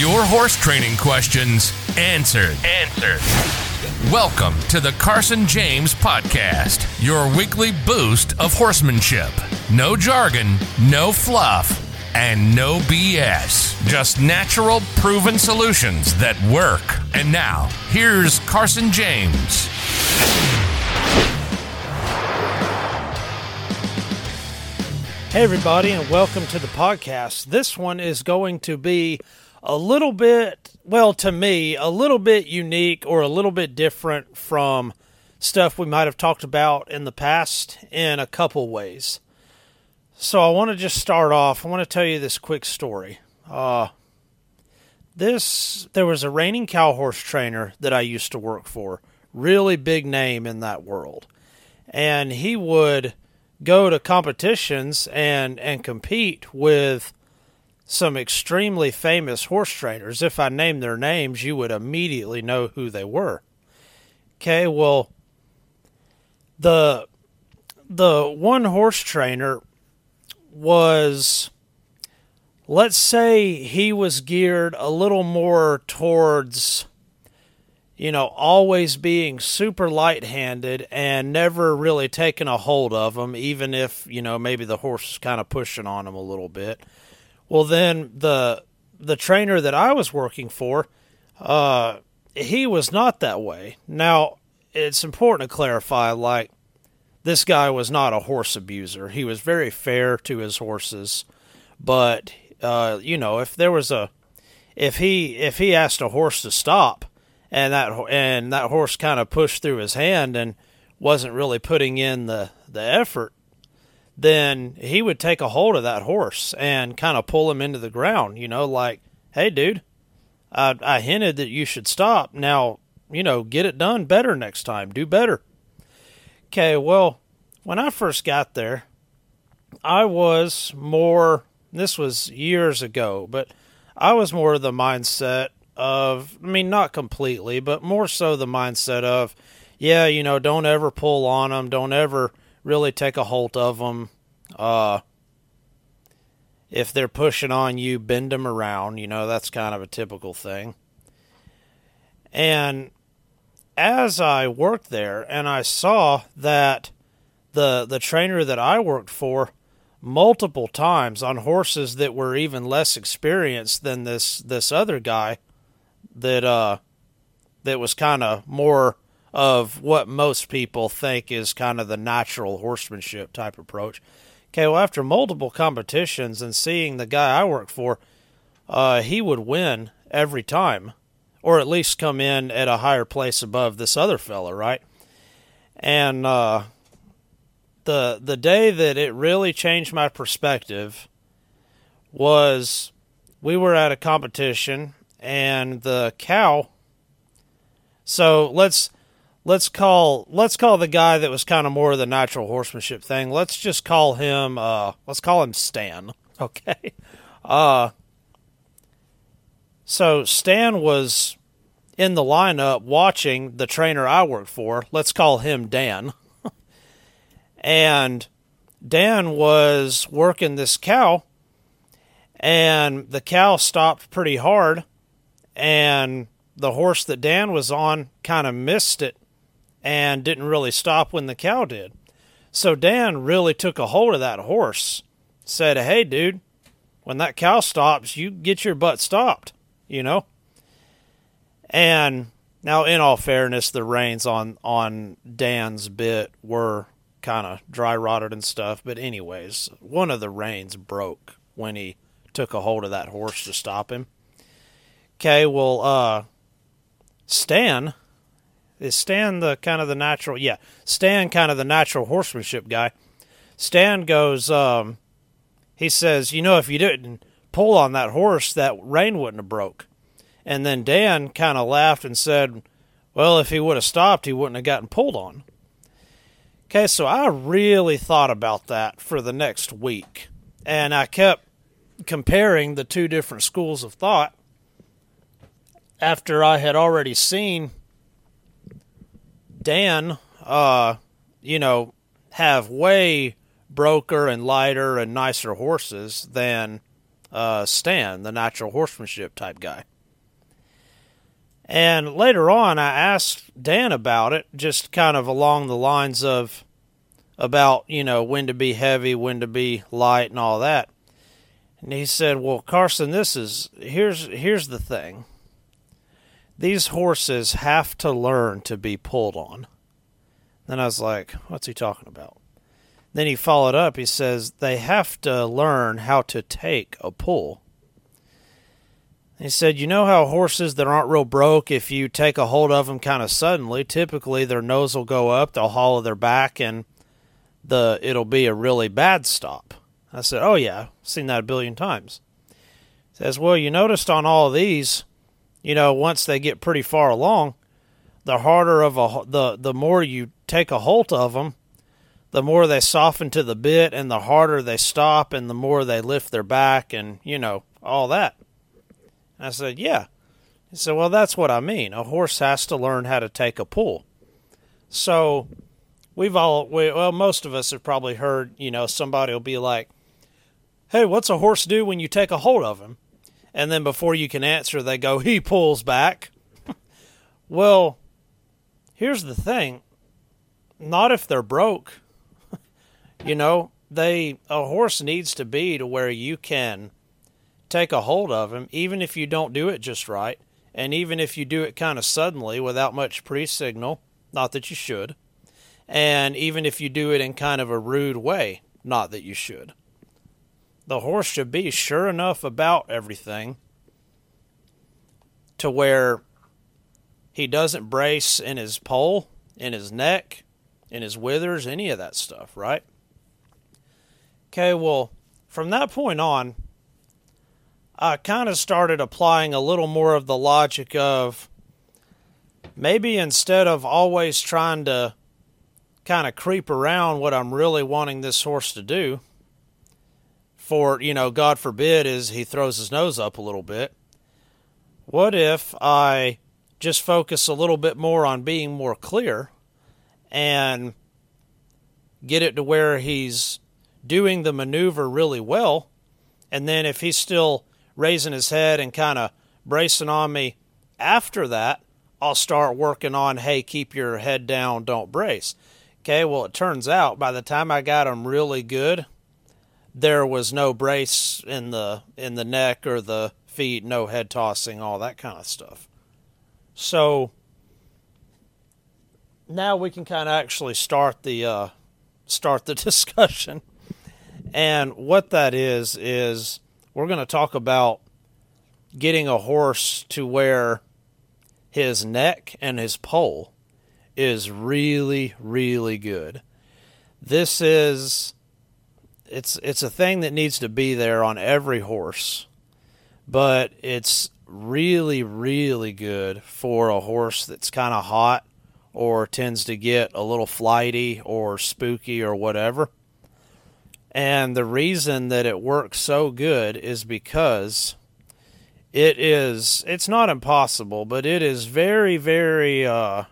Your horse training questions answered. Answered. Welcome to the Carson James Podcast, your weekly boost of horsemanship. No jargon, no fluff, and no BS. Just natural, proven solutions that work. And now, here's Carson James. Hey, everybody, and welcome to the podcast. This one is going to be a little bit, well, to me, a little bit unique or a little bit different from stuff we might have talked about in the past in a couple ways. So, I want to just start off. I want to tell you this quick story. Uh, this, there was a reining cow horse trainer that I used to work for, really big name in that world. And he would go to competitions and and compete with some extremely famous horse trainers. If I named their names, you would immediately know who they were. Okay, well the the one horse trainer was let's say he was geared a little more towards you know, always being super light handed and never really taking a hold of them, even if, you know, maybe the horse is kind of pushing on him a little bit. Well, then the the trainer that I was working for, uh, he was not that way. Now, it's important to clarify like, this guy was not a horse abuser. He was very fair to his horses, but, uh, you know, if there was a, if he, if he asked a horse to stop, and that and that horse kind of pushed through his hand and wasn't really putting in the the effort, then he would take a hold of that horse and kind of pull him into the ground. You know, like, hey, dude, I, I hinted that you should stop. Now, you know, get it done better next time. Do better. Okay, well, when I first got there, I was more. This was years ago, but I was more of the mindset of, I mean, not completely, but more so the mindset of, yeah, you know, don't ever pull on them, don't ever really take a hold of them. Uh, if they're pushing on you, bend them around. You know, that's kind of a typical thing. And as I worked there, and I saw that the the trainer that I worked for multiple times on horses that were even less experienced than this this other guy that uh that was kind of more of what most people think is kind of the natural horsemanship type approach. Okay, well after multiple competitions and seeing the guy I work for, uh he would win every time or at least come in at a higher place above this other fella, right? And uh the the day that it really changed my perspective was we were at a competition and the cow. So let's let's call let's call the guy that was kind of more of the natural horsemanship thing. Let's just call him uh let's call him Stan. Okay. Uh so Stan was in the lineup watching the trainer I work for. Let's call him Dan. and Dan was working this cow and the cow stopped pretty hard and the horse that Dan was on kind of missed it and didn't really stop when the cow did. So Dan really took a hold of that horse, said, Hey, dude, when that cow stops, you get your butt stopped, you know? And now, in all fairness, the reins on, on Dan's bit were kind of dry rotted and stuff. But, anyways, one of the reins broke when he took a hold of that horse to stop him. Okay, well, uh, Stan is Stan the kind of the natural? Yeah, Stan kind of the natural horsemanship guy. Stan goes, um, he says, you know, if you didn't pull on that horse, that rein wouldn't have broke. And then Dan kind of laughed and said, well, if he would have stopped, he wouldn't have gotten pulled on. Okay, so I really thought about that for the next week. And I kept comparing the two different schools of thought after I had already seen Dan, uh, you know, have way broker and lighter and nicer horses than uh, Stan, the natural horsemanship type guy. And later on, I asked Dan about it, just kind of along the lines of about, you know, when to be heavy, when to be light, and all that. And he said, "Well, Carson, this is here's here's the thing. These horses have to learn to be pulled on." Then I was like, "What's he talking about?" Then he followed up. He says they have to learn how to take a pull. He said, "You know how horses that aren't real broke, if you take a hold of them kind of suddenly, typically their nose will go up, they'll hollow their back, and the it'll be a really bad stop." I said, "Oh yeah, seen that a billion times." He says, "Well, you noticed on all these, you know, once they get pretty far along, the harder of a the the more you take a hold of them, the more they soften to the bit, and the harder they stop, and the more they lift their back, and you know all that." I said, Yeah. He said, Well, that's what I mean. A horse has to learn how to take a pull. So we've all, we, well, most of us have probably heard, you know, somebody will be like, Hey, what's a horse do when you take a hold of him? And then before you can answer, they go, He pulls back. well, here's the thing not if they're broke. you know, they, a horse needs to be to where you can take a hold of him, even if you don't do it just right, and even if you do it kind of suddenly without much pre signal, not that you should, and even if you do it in kind of a rude way, not that you should. The horse should be sure enough about everything to where he doesn't brace in his poll, in his neck, in his withers, any of that stuff, right? Okay, well, from that point on, I kind of started applying a little more of the logic of maybe instead of always trying to kind of creep around what I'm really wanting this horse to do, for, you know, God forbid, is he throws his nose up a little bit. What if I just focus a little bit more on being more clear and get it to where he's doing the maneuver really well? And then if he's still raising his head and kind of bracing on me. After that, I'll start working on, hey, keep your head down, don't brace. Okay, well, it turns out by the time I got him really good, there was no brace in the in the neck or the feet, no head tossing, all that kind of stuff. So now we can kind of actually start the uh, start the discussion. And what that is is we're going to talk about getting a horse to where his neck and his poll is really really good. This is it's it's a thing that needs to be there on every horse. But it's really really good for a horse that's kind of hot or tends to get a little flighty or spooky or whatever. And the reason that it works so good is because it is it's not impossible, but it is very very uh,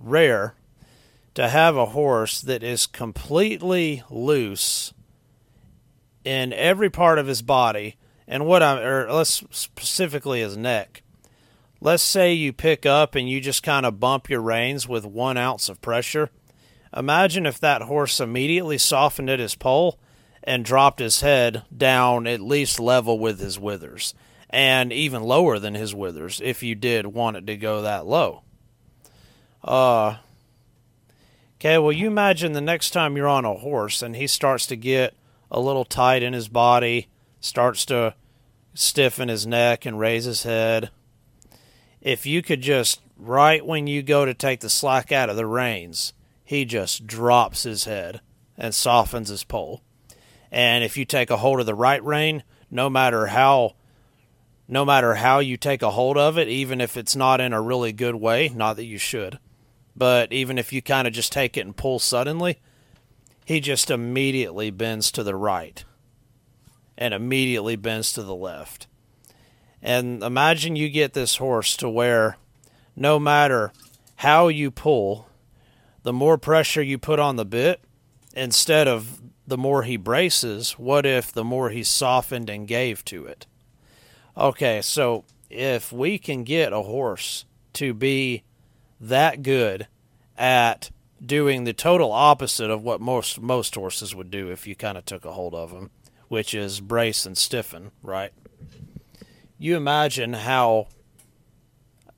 rare to have a horse that is completely loose in every part of his body and what I or let's specifically his neck. Let's say you pick up and you just kind of bump your reins with one ounce of pressure Imagine if that horse immediately softened at his poll and dropped his head down at least level with his withers, and even lower than his withers if you did want it to go that low. Uh, okay, well, you imagine the next time you're on a horse and he starts to get a little tight in his body, starts to stiffen his neck and raise his head. If you could just, right when you go to take the slack out of the reins, he just drops his head and softens his poll. And if you take a hold of the right rein, no matter how no matter how you take a hold of it, even if it's not in a really good way, not that you should, but even if you kind of just take it and pull suddenly, he just immediately bends to the right and immediately bends to the left. And imagine you get this horse to where no matter how you pull, the more pressure you put on the bit, instead of the more he braces, what if the more he softened and gave to it? Okay, so if we can get a horse to be that good at doing the total opposite of what most most horses would do if you kind of took a hold of them, which is brace and stiffen, right? You imagine how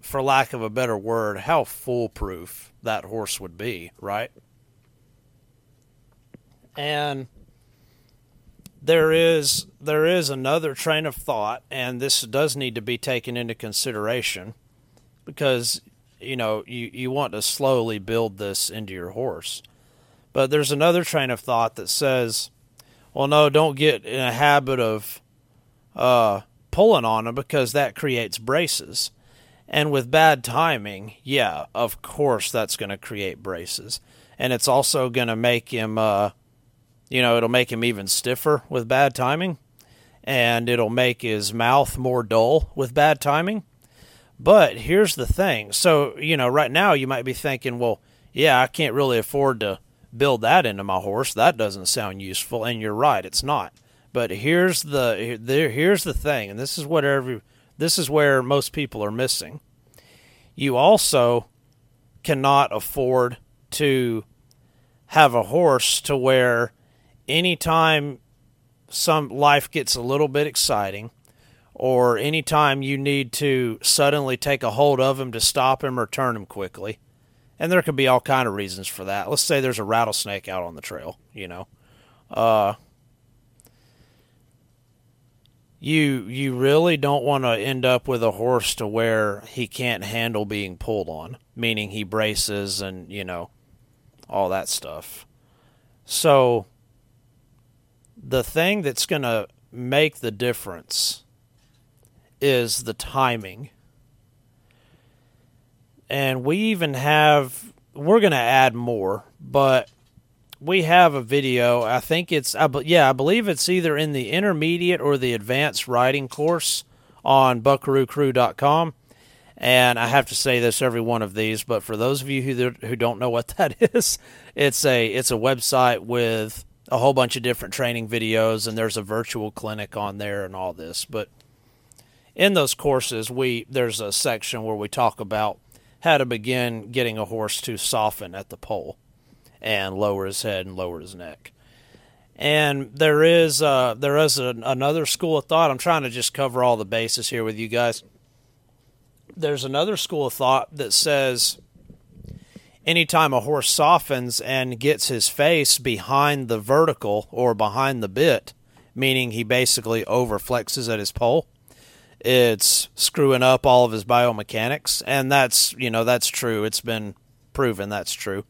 for lack of a better word, how foolproof that horse would be, right? And there is there is another train of thought, and this does need to be taken into consideration because you know you, you want to slowly build this into your horse. But there's another train of thought that says, well, no, don't get in a habit of uh, pulling on them because that creates braces. And with bad timing, yeah, of course that's going to create braces. And it's also going to make him uh, you know, it'll make him even stiffer with bad timing, and it'll make his mouth more dull with bad timing. But here's the thing. So, you know, right now you might be thinking, well, yeah, I can't really afford to build that into my horse. That doesn't sound useful. And you're right, it's not. But here's the here's the thing, and this is what every this is where most people are missing. You also cannot afford to have a horse to where anytime some life gets a little bit exciting or anytime you need to suddenly take a hold of him to stop him or turn him quickly. And there could be all kind of reasons for that. Let's say there's a rattlesnake out on the trail you know. Uh, you you really don't want to end up with a horse to where he can't handle being pulled on meaning he braces and you know all that stuff. So the thing that's going to make the difference is the timing. And we even have, we're going to add more, but we have a video. I think it's, I, yeah, I believe it's either in the intermediate or the advanced riding course on buckaroocrew.com. And I have to say this every one of these, but for those of you who who don't know what that is, it's a it's a website with a whole bunch of different training videos and there's a virtual clinic on there and all this but in those courses we there's a section where we talk about how to begin getting a horse to soften at the poll and lower his head and lower his neck. And there is uh, there is another school of thought. I'm trying to just cover all the bases here with you guys. There's another school of thought that says anytime a horse softens and gets his face behind the vertical or behind the bit, meaning he basically overflexes at his poll, it's screwing up all of his biomechanics, and that's you know that's true. It's been proven that's true.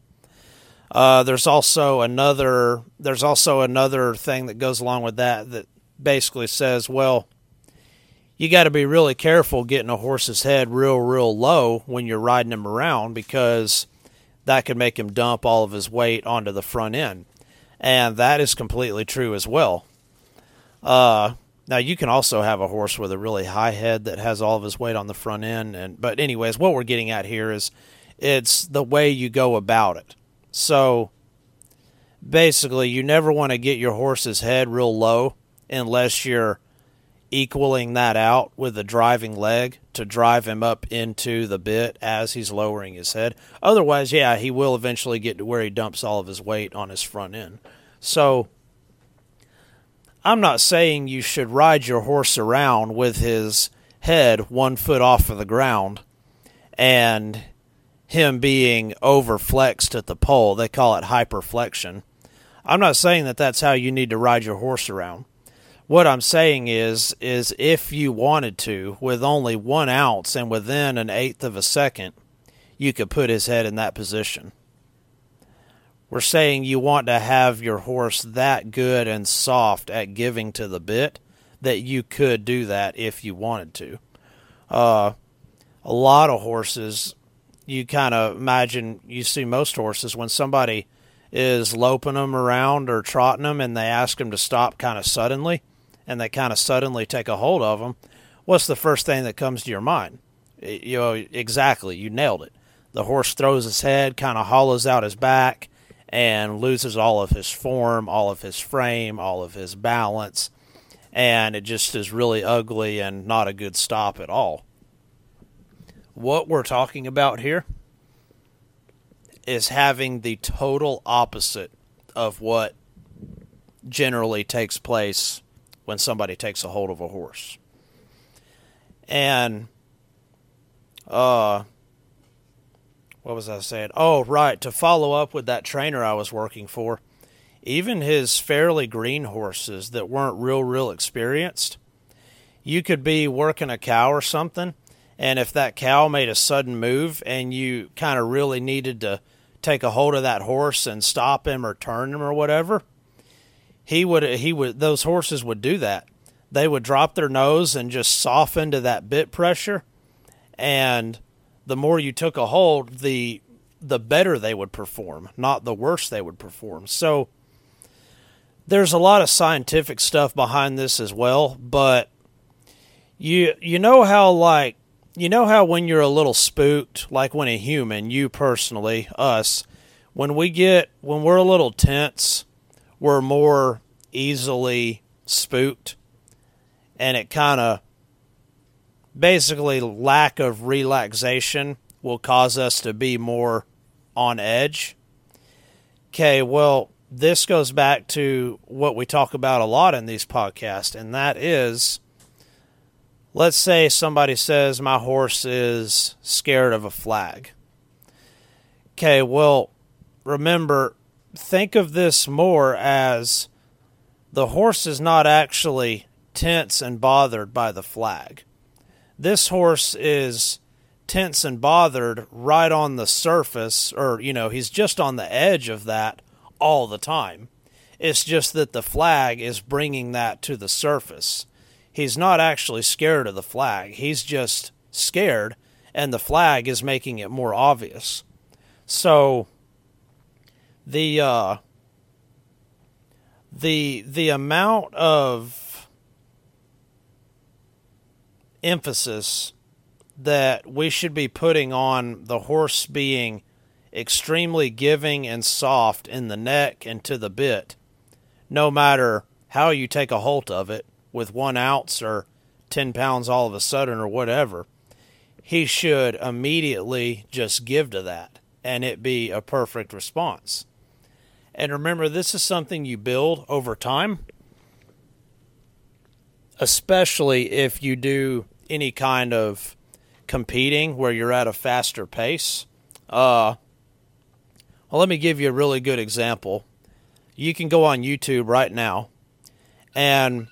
Uh, there's also another there's also another thing that goes along with that that basically says, well, you got to be really careful getting a horse's head real real low when you're riding him around because that could make him dump all of his weight onto the front end. And that is completely true as well. Uh, now you can also have a horse with a really high head that has all of his weight on the front end and but anyways, what we're getting at here is it's the way you go about it. So basically, you never want to get your horse's head real low unless you're equaling that out with the driving leg to drive him up into the bit as he's lowering his head. Otherwise, yeah, he will eventually get to where he dumps all of his weight on his front end. So, I'm not saying you should ride your horse around with his head one foot off of the ground and him being overflexed at the poll. They call it hyperflexion. I'm not saying that that's how you need to ride your horse around what I'm saying is, is if you wanted to, with only one ounce and within an eighth of a second, you could put his head in that position. We're saying you want to have your horse that good and soft at giving to the bit that you could do that if you wanted to. Uh, a lot of horses, you kind of imagine, you see most horses when somebody is loping them around or trotting them and they ask them to stop kind of suddenly and they kind of suddenly take a hold of them, what's the first thing that comes to your mind? You know, exactly, you nailed it. The horse throws his head, kind of hollows out his back, and loses all of his form, all of his frame, all of his balance, and it just is really ugly and not a good stop at all. What we're talking about here is having the total opposite of what generally takes place when somebody takes a hold of a horse. And uh what was I saying? Oh, right, to follow up with that trainer I was working for, even his fairly green horses that weren't real real experienced, you could be working a cow or something and if that cow made a sudden move and you kind of really needed to take a hold of that horse and stop him or turn him or whatever, he would he would those horses would do that. They would drop their nose and just soften to that bit pressure, and the more you took a hold, the the better they would perform, not the worse they would perform. So there's a lot of scientific stuff behind this as well, but you you know how like you know how when you're a little spooked, like when a human, you personally, us, when we get when we're a little tense, we're more easily spooked and it kind of basically lack of relaxation will cause us to be more on edge. Okay, well, this goes back to what we talk about a lot in these podcasts, and that is let's say somebody says my horse is scared of a flag. Okay, well, remember, think of this more as the horse is not actually tense and bothered by the flag. This horse is tense and bothered right on the surface, or, you know, he's just on the edge of that all the time. It's just that the flag is bringing that to the surface he's not actually scared of the flag. He's just scared, and the flag is making it more obvious. So the uh, the the amount of emphasis that we should be putting on the horse being extremely giving and soft in the neck and to the bit, no matter how you take a hold of it, with one ounce or 10 pounds all of a sudden or whatever, he should immediately just give to that and it be a perfect response. And remember, this is something you build over time, especially if you do any kind of competing where you're at a faster pace. Uh, well, let me give you a really good example. You can go on YouTube right now and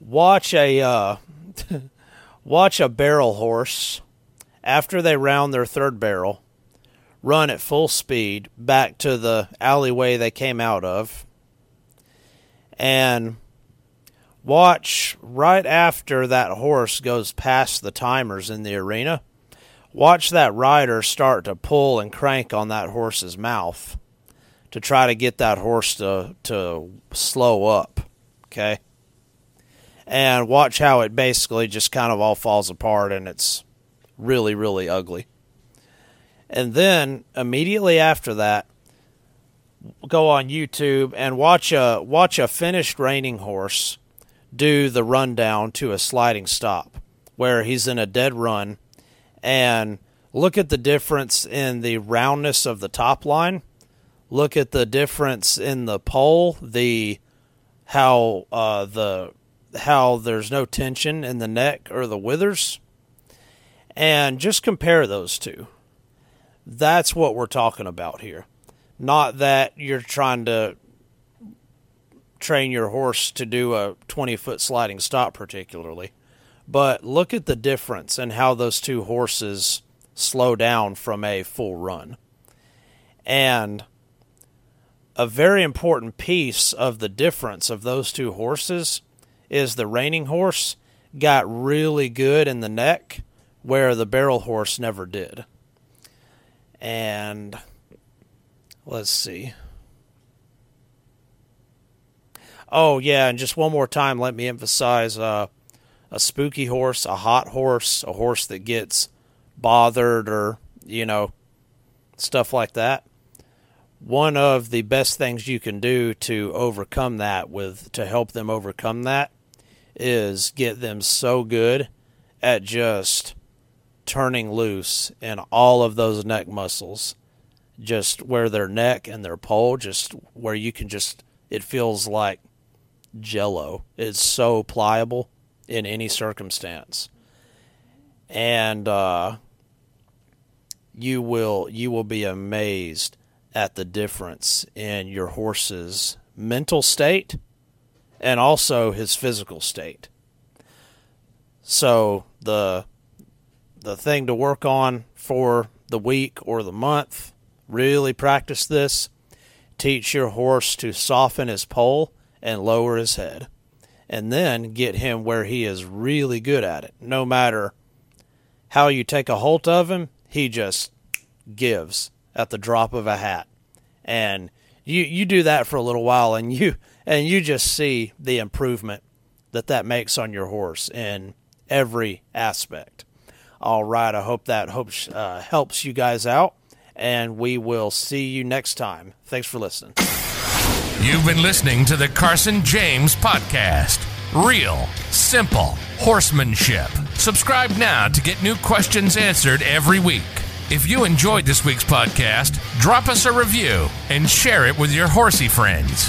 watch a uh, watch a barrel horse after they round their third barrel run at full speed back to the alleyway they came out of and watch right after that horse goes past the timers in the arena watch that rider start to pull and crank on that horse's mouth to try to get that horse to to slow up okay and watch how it basically just kind of all falls apart and it's really, really ugly. And then immediately after that, go on YouTube and watch a watch a finished reining horse do the rundown to a sliding stop where he's in a dead run and look at the difference in the roundness of the top line look at the difference in the poll the how uh, the how there's no tension in the neck or the withers. And just compare those two. That's what we're talking about here. Not that you're trying to train your horse to do a 20 foot sliding stop, particularly. But look at the difference in how those two horses slow down from a full run. And a very important piece of the difference of those two horses is the reining horse got really good in the neck where the barrel horse never did. And let's see. Oh yeah, and just one more time, let me emphasize: uh, a spooky horse, a hot horse, a horse that gets bothered or you know stuff like that. one of the best things you can do to overcome that with to help them overcome that is get them so good at just turning loose in all of those neck muscles just where their neck and their poll just where you can just it feels like jello it's so pliable in any circumstance and uh, you will you will be amazed at the difference in your horse's mental state and also his physical state. So the the thing to work on for the week or the month, really practice this. Teach your horse to soften his poll and lower his head. And then get him where he is really good at it. No matter how you take a hold of him, he just gives at the drop of a hat. And you you do that for a little while and you and you just see the improvement that that makes on your horse in every aspect. All right, I hope that hopes uh, helps you guys out and we will see you next time. Thanks for listening. You've been listening to the Carson James podcast. Real, simple horsemanship. Subscribe now to get new questions answered every week. If you enjoyed this week's podcast, drop us a review and share it with your horsey friends.